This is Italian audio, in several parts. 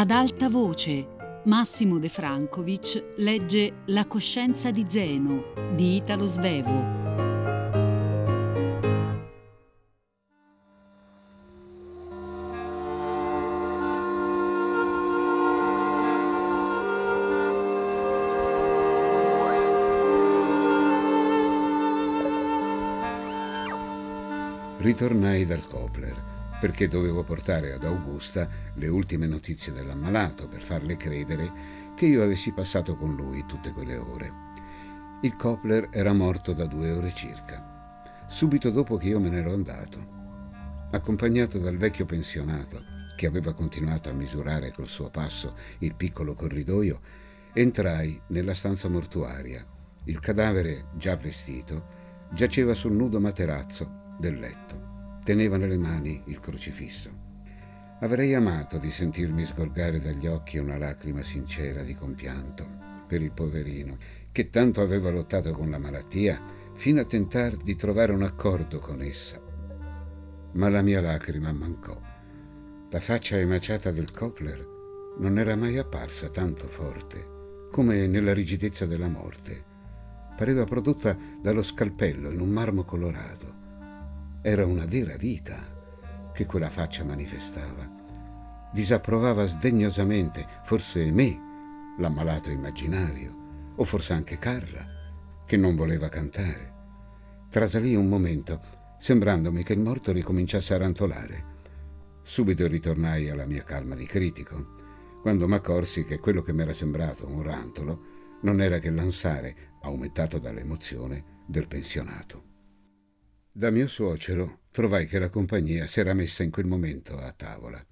Ad alta voce, Massimo De Francovic legge La coscienza di Zeno di Italo Svevo. Ritornai dal Kopler perché dovevo portare ad Augusta le ultime notizie dell'ammalato per farle credere che io avessi passato con lui tutte quelle ore. Il Kopler era morto da due ore circa, subito dopo che io me ne ero andato. Accompagnato dal vecchio pensionato, che aveva continuato a misurare col suo passo il piccolo corridoio, entrai nella stanza mortuaria. Il cadavere, già vestito, giaceva sul nudo materazzo del letto teneva nelle mani il crocifisso. Avrei amato di sentirmi sgorgare dagli occhi una lacrima sincera di compianto per il poverino, che tanto aveva lottato con la malattia fino a tentare di trovare un accordo con essa. Ma la mia lacrima mancò. La faccia emaciata del Kopler non era mai apparsa tanto forte come nella rigidezza della morte. Pareva prodotta dallo scalpello in un marmo colorato. Era una vera vita che quella faccia manifestava. Disapprovava sdegnosamente, forse me, l'ammalato immaginario, o forse anche Carla, che non voleva cantare. Trasalì un momento, sembrandomi che il morto ricominciasse a rantolare. Subito ritornai alla mia calma di critico, quando m'accorsi che quello che m'era sembrato un rantolo non era che l'ansare, aumentato dall'emozione, del pensionato. Da mio suocero trovai che la compagnia si era messa in quel momento a tavola.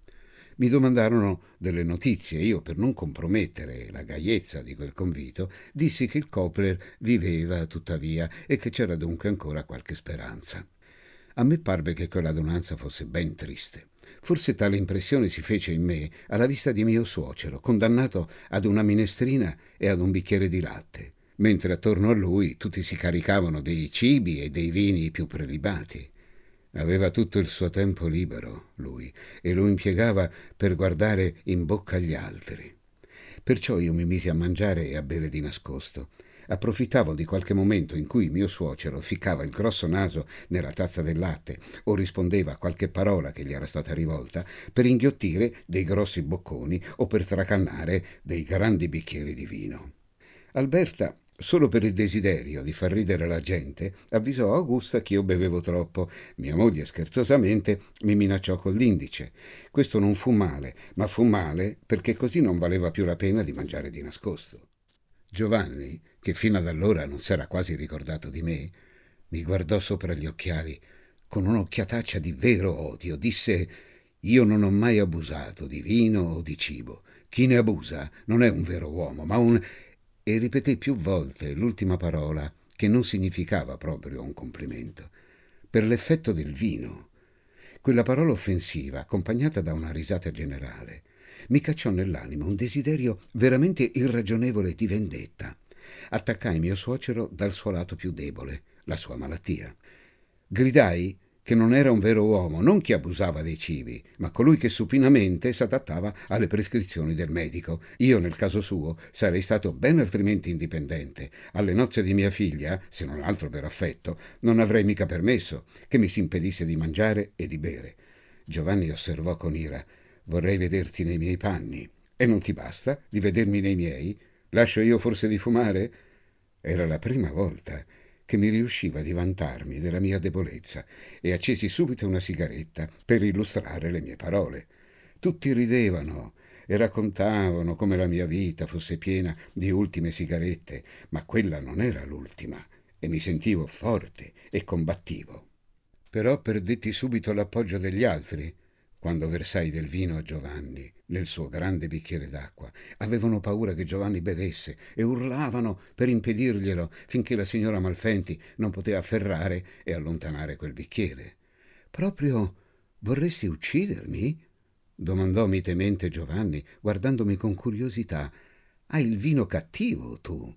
Mi domandarono delle notizie. Io, per non compromettere la gaiezza di quel convito, dissi che il Copler viveva tuttavia e che c'era dunque ancora qualche speranza. A me parve che quell'adunanza fosse ben triste. Forse tale impressione si fece in me alla vista di mio suocero, condannato ad una minestrina e ad un bicchiere di latte mentre attorno a lui tutti si caricavano dei cibi e dei vini più prelibati. Aveva tutto il suo tempo libero, lui, e lo impiegava per guardare in bocca agli altri. Perciò io mi misi a mangiare e a bere di nascosto. Approfittavo di qualche momento in cui mio suocero ficcava il grosso naso nella tazza del latte o rispondeva a qualche parola che gli era stata rivolta per inghiottire dei grossi bocconi o per tracannare dei grandi bicchieri di vino. Alberta Solo per il desiderio di far ridere la gente, avvisò Augusta che io bevevo troppo. Mia moglie scherzosamente mi minacciò con l'indice. Questo non fu male, ma fu male perché così non valeva più la pena di mangiare di nascosto. Giovanni, che fino ad allora non s'era quasi ricordato di me, mi guardò sopra gli occhiali con un'occhiataccia di vero odio. Disse: Io non ho mai abusato di vino o di cibo. Chi ne abusa non è un vero uomo, ma un e ripeté più volte l'ultima parola che non significava proprio un complimento, per l'effetto del vino. Quella parola offensiva, accompagnata da una risata generale, mi cacciò nell'animo un desiderio veramente irragionevole di vendetta. Attaccai mio suocero dal suo lato più debole, la sua malattia. Gridai che non era un vero uomo, non chi abusava dei cibi, ma colui che supinamente s'adattava alle prescrizioni del medico. Io, nel caso suo, sarei stato ben altrimenti indipendente. Alle nozze di mia figlia, se non altro per affetto, non avrei mica permesso che mi si impedisse di mangiare e di bere. Giovanni osservò con ira: Vorrei vederti nei miei panni. E non ti basta di vedermi nei miei? Lascio io forse di fumare? Era la prima volta che mi riusciva di vantarmi della mia debolezza e accesi subito una sigaretta per illustrare le mie parole. Tutti ridevano e raccontavano come la mia vita fosse piena di ultime sigarette, ma quella non era l'ultima e mi sentivo forte e combattivo. Però perdetti subito l'appoggio degli altri quando versai del vino a Giovanni nel suo grande bicchiere d'acqua. Avevano paura che Giovanni bevesse e urlavano per impedirglielo finché la signora Malfenti non poteva afferrare e allontanare quel bicchiere. Proprio vorresti uccidermi? domandò mitemente Giovanni, guardandomi con curiosità. Hai il vino cattivo, tu.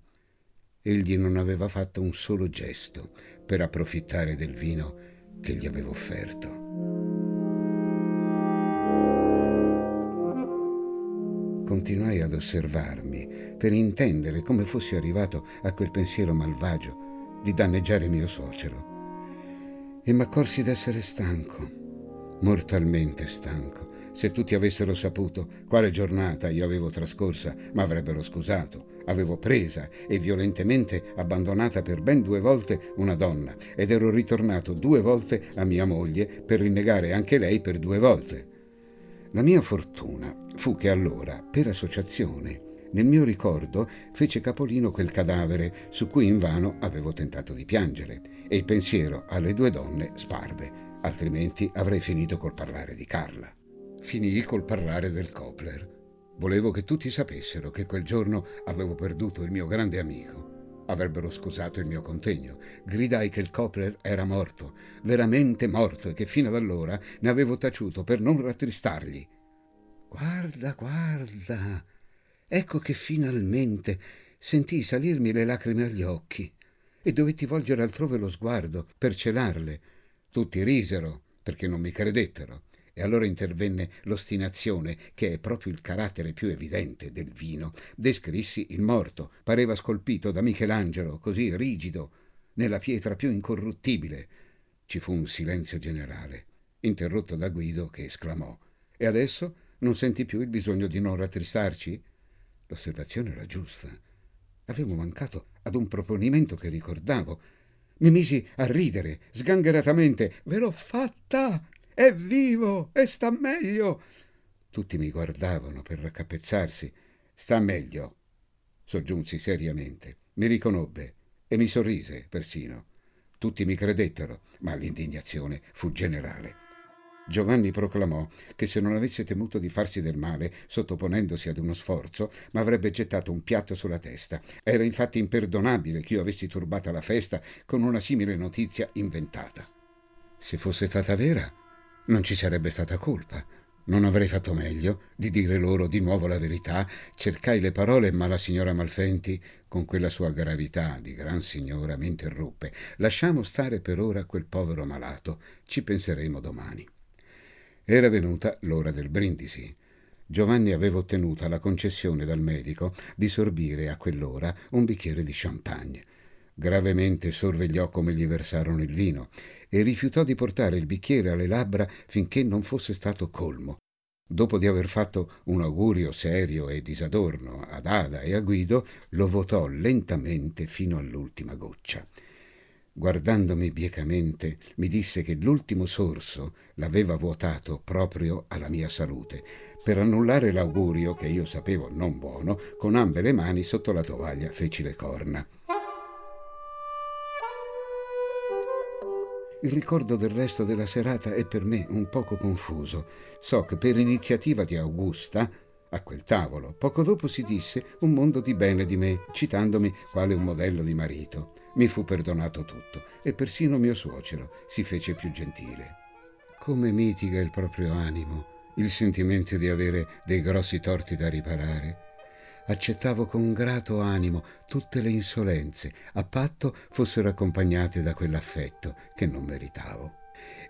Egli non aveva fatto un solo gesto per approfittare del vino che gli avevo offerto. Continuai ad osservarmi per intendere come fossi arrivato a quel pensiero malvagio di danneggiare mio suocero. E m'accorsi d'essere stanco, mortalmente stanco. Se tutti avessero saputo quale giornata io avevo trascorsa, m'avrebbero scusato. Avevo presa e violentemente abbandonata per ben due volte una donna ed ero ritornato due volte a mia moglie per rinnegare anche lei per due volte. La mia fortuna fu che allora, per associazione, nel mio ricordo fece capolino quel cadavere su cui invano avevo tentato di piangere e il pensiero alle due donne sparve, altrimenti avrei finito col parlare di Carla. Finii col parlare del Copler. Volevo che tutti sapessero che quel giorno avevo perduto il mio grande amico. Avrebbero scusato il mio contegno. Gridai che il Copler era morto, veramente morto, e che fino ad allora ne avevo taciuto per non rattristargli. Guarda, guarda, ecco che finalmente sentii salirmi le lacrime agli occhi e dovetti volgere altrove lo sguardo per celarle. Tutti risero perché non mi credettero. E allora intervenne l'ostinazione, che è proprio il carattere più evidente del vino. Descrissi il morto, pareva scolpito da Michelangelo, così rigido, nella pietra più incorruttibile. Ci fu un silenzio generale, interrotto da Guido che esclamò: E adesso non senti più il bisogno di non rattristarci? L'osservazione era giusta. Avevo mancato ad un proponimento che ricordavo. Mi misi a ridere, sgangheratamente. Ve l'ho fatta! È vivo e sta meglio. Tutti mi guardavano per raccapezzarsi. Sta meglio, soggiunsi seriamente. Mi riconobbe e mi sorrise persino. Tutti mi credettero, ma l'indignazione fu generale. Giovanni proclamò che se non avesse temuto di farsi del male, sottoponendosi ad uno sforzo, m'avrebbe gettato un piatto sulla testa. Era infatti imperdonabile che io avessi turbata la festa con una simile notizia inventata. Se fosse stata vera, non ci sarebbe stata colpa. Non avrei fatto meglio di dire loro di nuovo la verità. Cercai le parole, ma la signora Malfenti, con quella sua gravità di gran signora, mi interruppe. Lasciamo stare per ora quel povero malato. Ci penseremo domani. Era venuta l'ora del brindisi. Giovanni aveva ottenuta la concessione dal medico di sorbire a quell'ora un bicchiere di champagne. Gravemente sorvegliò come gli versarono il vino e rifiutò di portare il bicchiere alle labbra finché non fosse stato colmo. Dopo di aver fatto un augurio serio e disadorno ad Ada e a Guido, lo votò lentamente fino all'ultima goccia. Guardandomi biecamente, mi disse che l'ultimo sorso l'aveva vuotato proprio alla mia salute. Per annullare l'augurio, che io sapevo non buono, con ambe le mani sotto la tovaglia feci le corna. Il ricordo del resto della serata è per me un poco confuso. So che per iniziativa di Augusta, a quel tavolo, poco dopo si disse un mondo di bene di me, citandomi quale un modello di marito. Mi fu perdonato tutto e persino mio suocero si fece più gentile. Come mitiga il proprio animo il sentimento di avere dei grossi torti da riparare accettavo con grato animo tutte le insolenze, a patto fossero accompagnate da quell'affetto che non meritavo.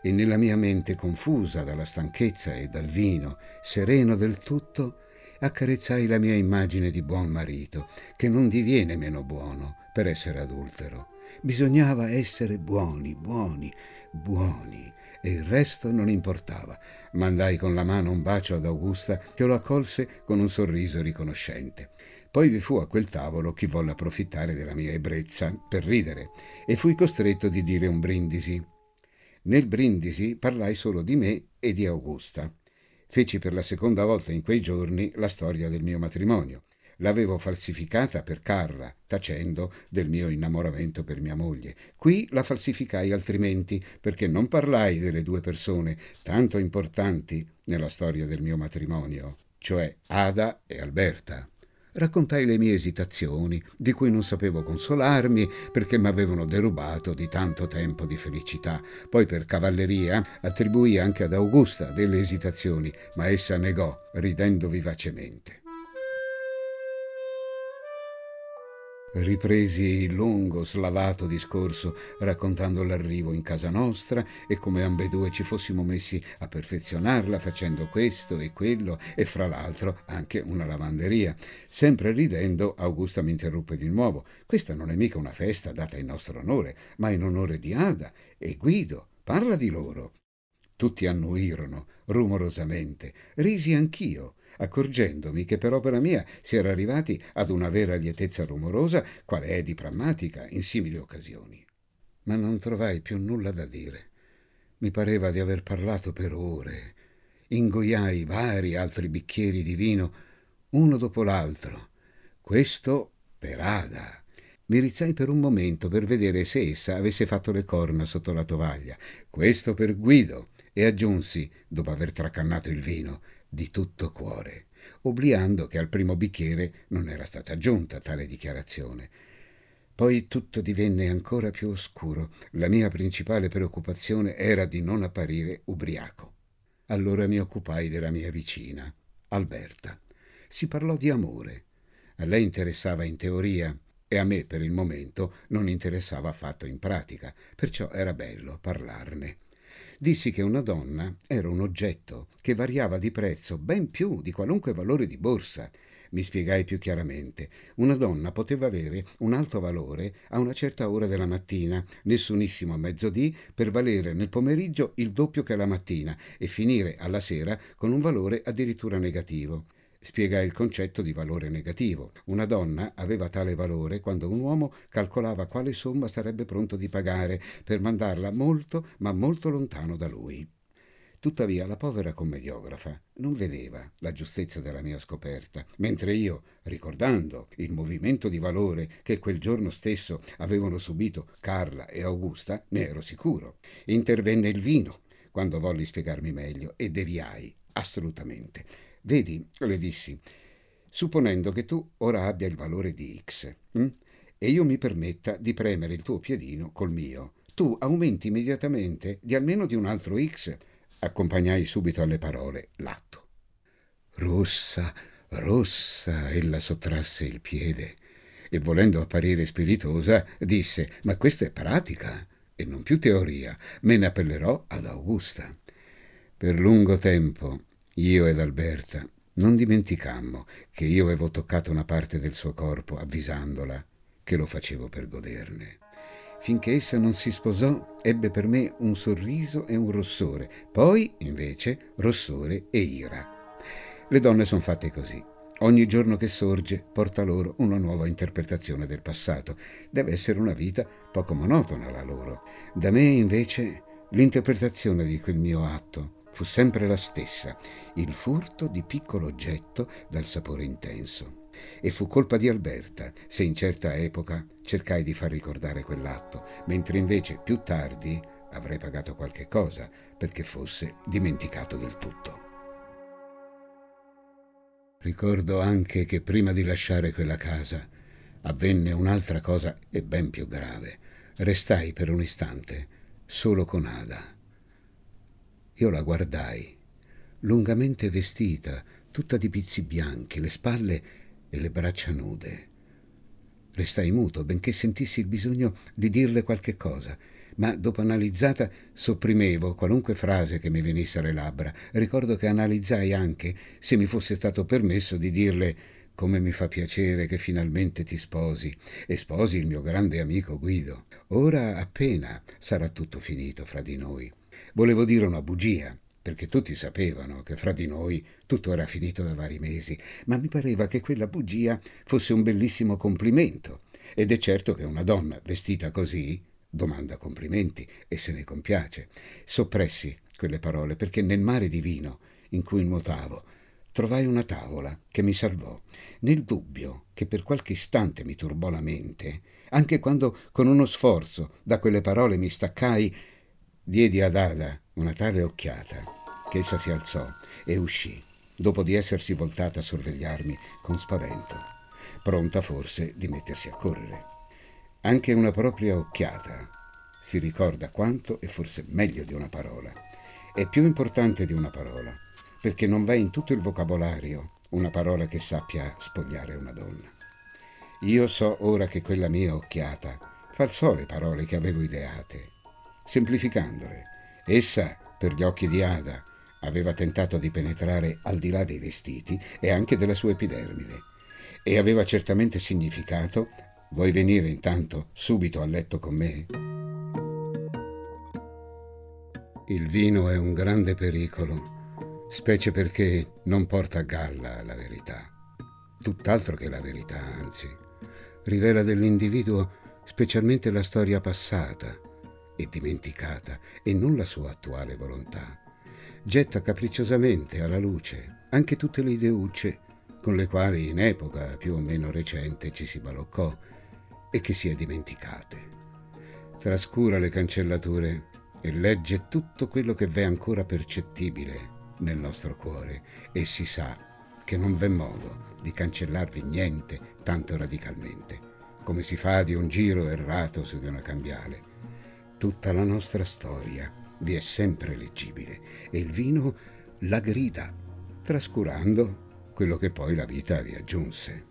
E nella mia mente confusa dalla stanchezza e dal vino, sereno del tutto, accarezzai la mia immagine di buon marito, che non diviene meno buono per essere adultero. Bisognava essere buoni, buoni, buoni, e il resto non importava. Mandai con la mano un bacio ad Augusta che lo accolse con un sorriso riconoscente. Poi vi fu a quel tavolo chi volle approfittare della mia ebbrezza per ridere e fui costretto di dire un brindisi. Nel brindisi parlai solo di me e di Augusta. Feci per la seconda volta in quei giorni la storia del mio matrimonio l'avevo falsificata per Carra, tacendo del mio innamoramento per mia moglie. Qui la falsificai altrimenti, perché non parlai delle due persone tanto importanti nella storia del mio matrimonio, cioè Ada e Alberta. Raccontai le mie esitazioni, di cui non sapevo consolarmi perché mi avevano derubato di tanto tempo di felicità. Poi per cavalleria attribuì anche ad Augusta delle esitazioni, ma essa negò, ridendo vivacemente. Ripresi il lungo, slavato discorso raccontando l'arrivo in casa nostra e come ambedue ci fossimo messi a perfezionarla facendo questo e quello e fra l'altro anche una lavanderia. Sempre ridendo, Augusta mi interruppe di nuovo. Questa non è mica una festa data in nostro onore, ma in onore di Ada e Guido. Parla di loro. Tutti annuirono rumorosamente. Risi anch'io accorgendomi che per opera mia si era arrivati ad una vera lietezza rumorosa, quale è di prammatica in simili occasioni. Ma non trovai più nulla da dire. Mi pareva di aver parlato per ore. Ingoiai vari altri bicchieri di vino, uno dopo l'altro. Questo per Ada. Mi rizzai per un momento per vedere se essa avesse fatto le corna sotto la tovaglia. Questo per Guido. E aggiunsi, dopo aver tracannato il vino, di tutto cuore, obliando che al primo bicchiere non era stata aggiunta tale dichiarazione. Poi tutto divenne ancora più oscuro. La mia principale preoccupazione era di non apparire ubriaco. Allora mi occupai della mia vicina, Alberta. Si parlò di amore. A lei interessava in teoria e a me per il momento non interessava affatto in pratica, perciò era bello parlarne dissi che una donna era un oggetto che variava di prezzo ben più di qualunque valore di borsa. Mi spiegai più chiaramente. Una donna poteva avere un alto valore a una certa ora della mattina, nessunissimo a mezzodì, per valere nel pomeriggio il doppio che la mattina e finire alla sera con un valore addirittura negativo spiega il concetto di valore negativo. Una donna aveva tale valore quando un uomo calcolava quale somma sarebbe pronto di pagare per mandarla molto, ma molto lontano da lui. Tuttavia la povera commediografa non vedeva la giustezza della mia scoperta, mentre io, ricordando il movimento di valore che quel giorno stesso avevano subito Carla e Augusta, ne ero sicuro. Intervenne il vino quando volli spiegarmi meglio e deviai assolutamente. Vedi, le dissi, supponendo che tu ora abbia il valore di X hm? e io mi permetta di premere il tuo piedino col mio, tu aumenti immediatamente di almeno di un altro X. Accompagnai subito alle parole l'atto. Rossa, rossa, ella sottrasse il piede e volendo apparire spiritosa disse ma questa è pratica e non più teoria, me ne appellerò ad Augusta. Per lungo tempo io ed Alberta non dimenticammo che io avevo toccato una parte del suo corpo avvisandola che lo facevo per goderne. Finché essa non si sposò, ebbe per me un sorriso e un rossore, poi, invece, rossore e ira. Le donne sono fatte così. Ogni giorno che sorge porta loro una nuova interpretazione del passato. Deve essere una vita poco monotona la loro. Da me, invece, l'interpretazione di quel mio atto fu sempre la stessa, il furto di piccolo oggetto dal sapore intenso. E fu colpa di Alberta se in certa epoca cercai di far ricordare quell'atto, mentre invece più tardi avrei pagato qualche cosa perché fosse dimenticato del tutto. Ricordo anche che prima di lasciare quella casa avvenne un'altra cosa e ben più grave. Restai per un istante solo con Ada. Io la guardai, lungamente vestita, tutta di pizzi bianchi, le spalle e le braccia nude. Restai muto, benché sentissi il bisogno di dirle qualche cosa, ma dopo analizzata sopprimevo qualunque frase che mi venisse alle labbra. Ricordo che analizzai anche se mi fosse stato permesso di dirle come mi fa piacere che finalmente ti sposi e sposi il mio grande amico Guido. Ora appena sarà tutto finito fra di noi. Volevo dire una bugia, perché tutti sapevano che fra di noi tutto era finito da vari mesi, ma mi pareva che quella bugia fosse un bellissimo complimento. Ed è certo che una donna vestita così domanda complimenti e se ne compiace. Soppressi quelle parole perché nel mare di vino in cui nuotavo trovai una tavola che mi salvò. Nel dubbio che per qualche istante mi turbò la mente, anche quando con uno sforzo da quelle parole mi staccai Diedi ad Ada una tale occhiata che essa si alzò e uscì, dopo di essersi voltata a sorvegliarmi con spavento, pronta forse di mettersi a correre. Anche una propria occhiata si ricorda quanto e forse meglio di una parola. È più importante di una parola, perché non va in tutto il vocabolario una parola che sappia spogliare una donna. io so ora che quella mia occhiata falsò le parole che avevo ideate. Semplificandole, essa, per gli occhi di Ada, aveva tentato di penetrare al di là dei vestiti e anche della sua epidermide e aveva certamente significato vuoi venire intanto subito a letto con me? Il vino è un grande pericolo, specie perché non porta a galla la verità, tutt'altro che la verità, anzi, rivela dell'individuo specialmente la storia passata e dimenticata e non la sua attuale volontà. Getta capricciosamente alla luce anche tutte le ideucce con le quali in epoca più o meno recente ci si baloccò e che si è dimenticate. Trascura le cancellature e legge tutto quello che v'è ancora percettibile nel nostro cuore e si sa che non v'è modo di cancellarvi niente tanto radicalmente, come si fa di un giro errato su di una cambiale. Tutta la nostra storia vi è sempre leggibile e il vino la grida, trascurando quello che poi la vita vi aggiunse.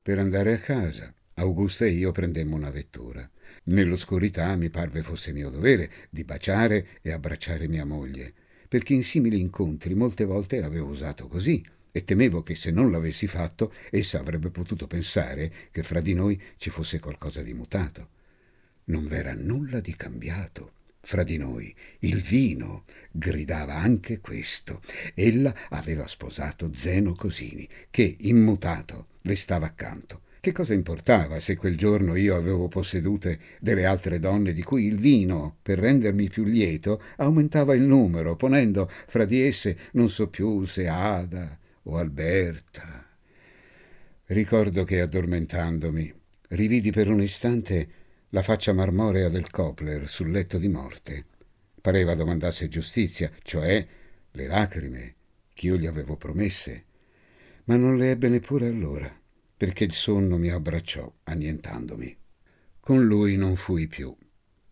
Per andare a casa, Augusta e io prendemmo una vettura. Nell'oscurità mi parve fosse mio dovere di baciare e abbracciare mia moglie, perché in simili incontri molte volte avevo usato così, e temevo che se non l'avessi fatto essa avrebbe potuto pensare che fra di noi ci fosse qualcosa di mutato. Non v'era nulla di cambiato fra di noi. Il vino gridava anche questo. Ella aveva sposato Zeno Cosini, che, immutato, le stava accanto. Che cosa importava se quel giorno io avevo possedute delle altre donne di cui il vino, per rendermi più lieto, aumentava il numero, ponendo fra di esse non so più se Ada o Alberta. Ricordo che addormentandomi rividi per un istante la faccia marmorea del Copler sul letto di morte. Pareva domandasse giustizia, cioè le lacrime che io gli avevo promesse, ma non le ebbe neppure allora, perché il sonno mi abbracciò, annientandomi. Con lui non fui più,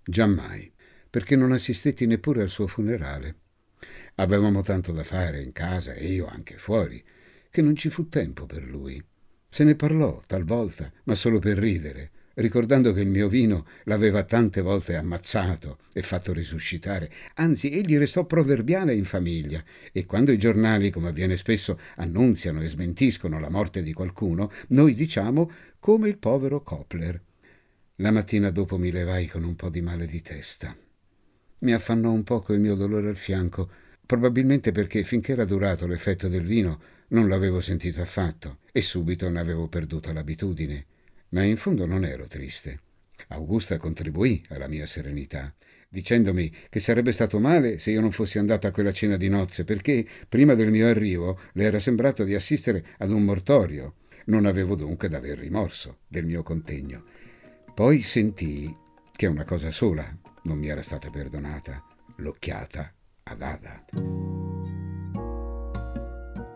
giammai, perché non assistetti neppure al suo funerale. Avevamo tanto da fare in casa e io anche fuori, che non ci fu tempo per lui. Se ne parlò talvolta, ma solo per ridere, ricordando che il mio vino l'aveva tante volte ammazzato e fatto risuscitare. Anzi, egli restò proverbiale in famiglia e quando i giornali, come avviene spesso, annunziano e smentiscono la morte di qualcuno, noi diciamo come il povero Copler. La mattina dopo mi levai con un po' di male di testa. Mi affannò un poco il mio dolore al fianco, probabilmente perché finché era durato l'effetto del vino non l'avevo sentito affatto e subito ne avevo perduta l'abitudine ma in fondo non ero triste. Augusta contribuì alla mia serenità, dicendomi che sarebbe stato male se io non fossi andata a quella cena di nozze, perché prima del mio arrivo le era sembrato di assistere ad un mortorio. Non avevo dunque da aver rimorso del mio contegno. Poi sentii che una cosa sola non mi era stata perdonata, l'occhiata ad Ada.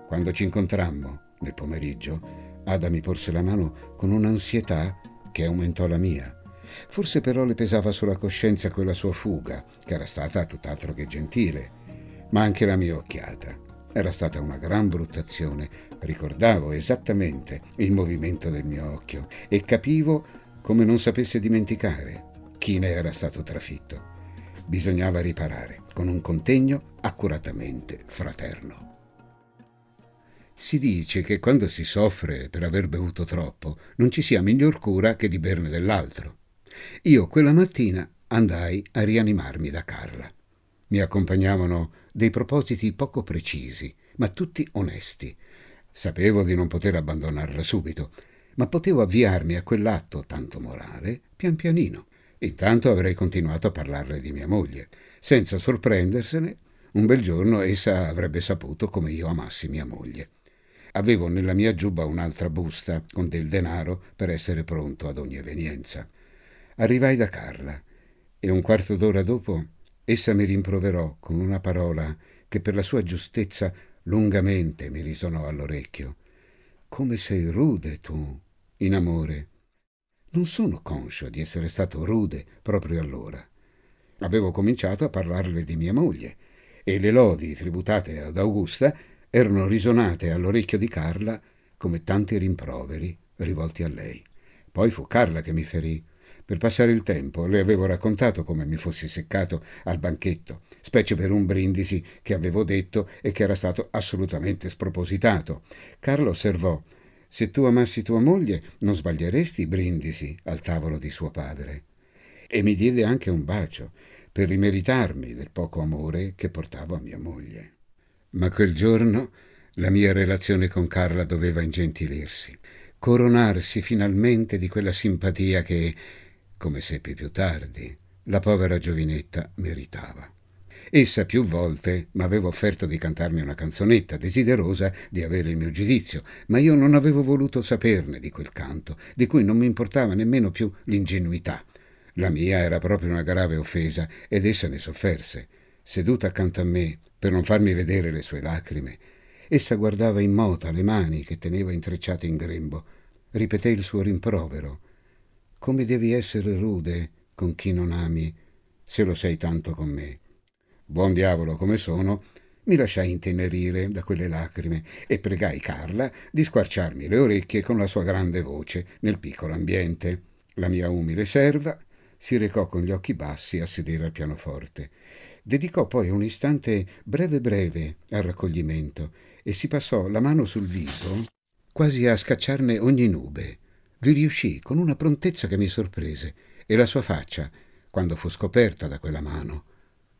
Quando ci incontrammo nel pomeriggio, Ada mi porse la mano con un'ansietà che aumentò la mia. Forse però le pesava sulla coscienza quella sua fuga, che era stata tutt'altro che gentile, ma anche la mia occhiata. Era stata una gran bruttazione, ricordavo esattamente il movimento del mio occhio e capivo come non sapesse dimenticare chi ne era stato trafitto. Bisognava riparare con un contegno accuratamente fraterno. Si dice che quando si soffre per aver bevuto troppo non ci sia miglior cura che di berne dell'altro. Io quella mattina andai a rianimarmi da Carla. Mi accompagnavano dei propositi poco precisi, ma tutti onesti. Sapevo di non poter abbandonarla subito, ma potevo avviarmi a quell'atto tanto morale pian pianino. Intanto avrei continuato a parlarle di mia moglie. Senza sorprendersene, un bel giorno essa avrebbe saputo come io amassi mia moglie. Avevo nella mia giubba un'altra busta con del denaro per essere pronto ad ogni evenienza. Arrivai da Carla e un quarto d'ora dopo essa mi rimproverò con una parola che per la sua giustezza lungamente mi risonò all'orecchio. Come sei rude tu, in amore. Non sono conscio di essere stato rude proprio allora. Avevo cominciato a parlarle di mia moglie e le lodi tributate ad Augusta erano risonate all'orecchio di Carla come tanti rimproveri rivolti a lei. Poi fu Carla che mi ferì. Per passare il tempo le avevo raccontato come mi fossi seccato al banchetto, specie per un brindisi che avevo detto e che era stato assolutamente spropositato. Carlo osservò se tu amassi tua moglie non sbaglieresti i brindisi al tavolo di suo padre. E mi diede anche un bacio per rimeritarmi del poco amore che portavo a mia moglie. Ma quel giorno la mia relazione con Carla doveva ingentilirsi, coronarsi finalmente di quella simpatia che, come seppi più tardi, la povera giovinetta meritava. Essa più volte m'aveva offerto di cantarmi una canzonetta, desiderosa di avere il mio giudizio, ma io non avevo voluto saperne di quel canto, di cui non mi importava nemmeno più l'ingenuità. La mia era proprio una grave offesa ed essa ne sofferse. Seduta accanto a me, per non farmi vedere le sue lacrime, essa guardava immota le mani che teneva intrecciate in grembo. Ripeté il suo rimprovero. Come devi essere rude con chi non ami, se lo sei tanto con me. Buon diavolo come sono, mi lasciai intenerire da quelle lacrime e pregai Carla di squarciarmi le orecchie con la sua grande voce nel piccolo ambiente. La mia umile serva si recò con gli occhi bassi a sedere al pianoforte. Dedicò poi un istante breve breve al raccoglimento e si passò la mano sul viso quasi a scacciarne ogni nube. Vi riuscì con una prontezza che mi sorprese e la sua faccia, quando fu scoperta da quella mano,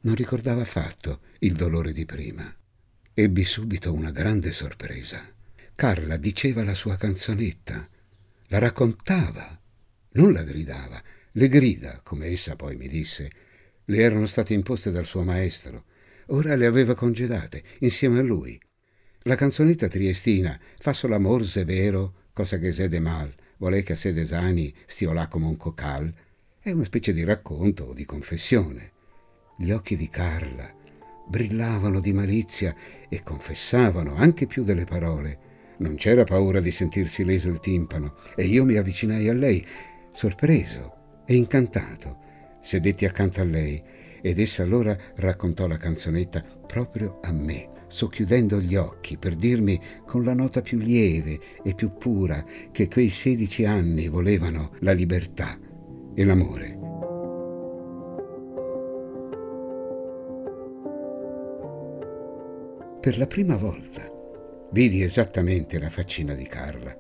non ricordava affatto il dolore di prima. Ebbi subito una grande sorpresa. Carla diceva la sua canzonetta, la raccontava, non la gridava. Le grida, come essa poi mi disse, le erano state imposte dal suo maestro. Ora le aveva congedate, insieme a lui. La canzonetta triestina, fa solo amor vero, cosa che sede mal, vuole che a sede sani stio là come un cocal, è una specie di racconto o di confessione. Gli occhi di Carla brillavano di malizia e confessavano anche più delle parole. Non c'era paura di sentirsi leso il timpano e io mi avvicinai a lei, sorpreso e incantato. Sedetti accanto a lei ed essa allora raccontò la canzonetta proprio a me, socchiudendo gli occhi per dirmi con la nota più lieve e più pura che quei sedici anni volevano la libertà e l'amore. Per la prima volta vidi esattamente la faccina di Carla,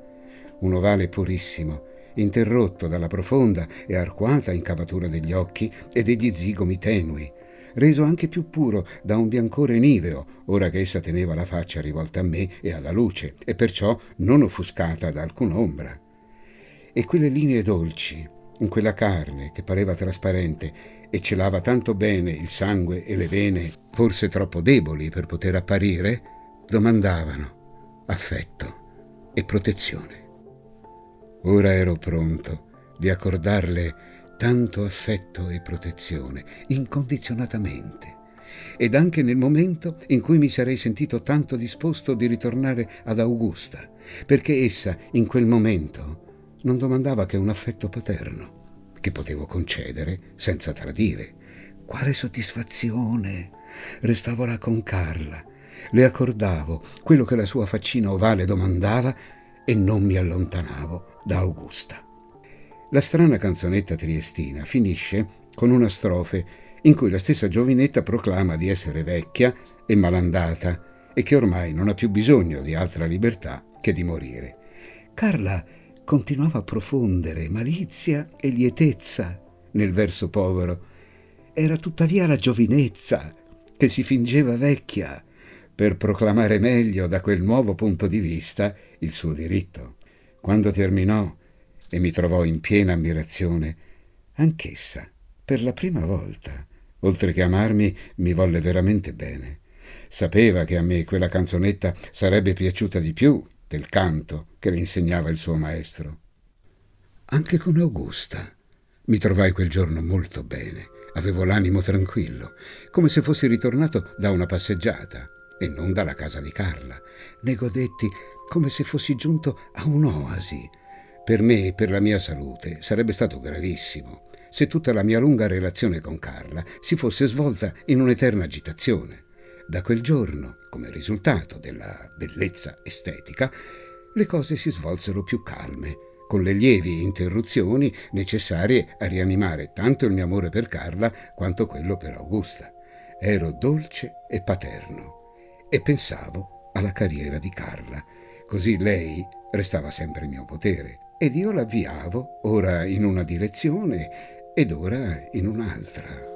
un ovale purissimo, interrotto dalla profonda e arcuata incavatura degli occhi e degli zigomi tenui, reso anche più puro da un biancore niveo, ora che essa teneva la faccia rivolta a me e alla luce, e perciò non offuscata da alcun'ombra. E quelle linee dolci, in quella carne che pareva trasparente e celava tanto bene il sangue e le vene, forse troppo deboli per poter apparire, domandavano affetto e protezione. Ora ero pronto di accordarle tanto affetto e protezione, incondizionatamente, ed anche nel momento in cui mi sarei sentito tanto disposto di ritornare ad Augusta, perché essa in quel momento non domandava che un affetto paterno, che potevo concedere senza tradire. Quale soddisfazione! Restavo là con Carla, le accordavo quello che la sua faccina ovale domandava e non mi allontanavo da Augusta. La strana canzonetta triestina finisce con una strofe in cui la stessa giovinetta proclama di essere vecchia e malandata e che ormai non ha più bisogno di altra libertà che di morire. Carla continuava a profondere malizia e lietezza nel verso povero. Era tuttavia la giovinezza che si fingeva vecchia per proclamare meglio da quel nuovo punto di vista il suo diritto. Quando terminò e mi trovò in piena ammirazione, anch'essa, per la prima volta, oltre che amarmi, mi volle veramente bene. Sapeva che a me quella canzonetta sarebbe piaciuta di più del canto che le insegnava il suo maestro. Anche con Augusta mi trovai quel giorno molto bene. Avevo l'animo tranquillo, come se fossi ritornato da una passeggiata e non dalla casa di Carla. Ne godetti come se fossi giunto a un'oasi. Per me e per la mia salute sarebbe stato gravissimo se tutta la mia lunga relazione con Carla si fosse svolta in un'eterna agitazione. Da quel giorno, come risultato della bellezza estetica, le cose si svolsero più calme, con le lievi interruzioni necessarie a rianimare tanto il mio amore per Carla quanto quello per Augusta. Ero dolce e paterno e pensavo alla carriera di Carla. Così lei restava sempre in mio potere ed io l'avviavo ora in una direzione ed ora in un'altra.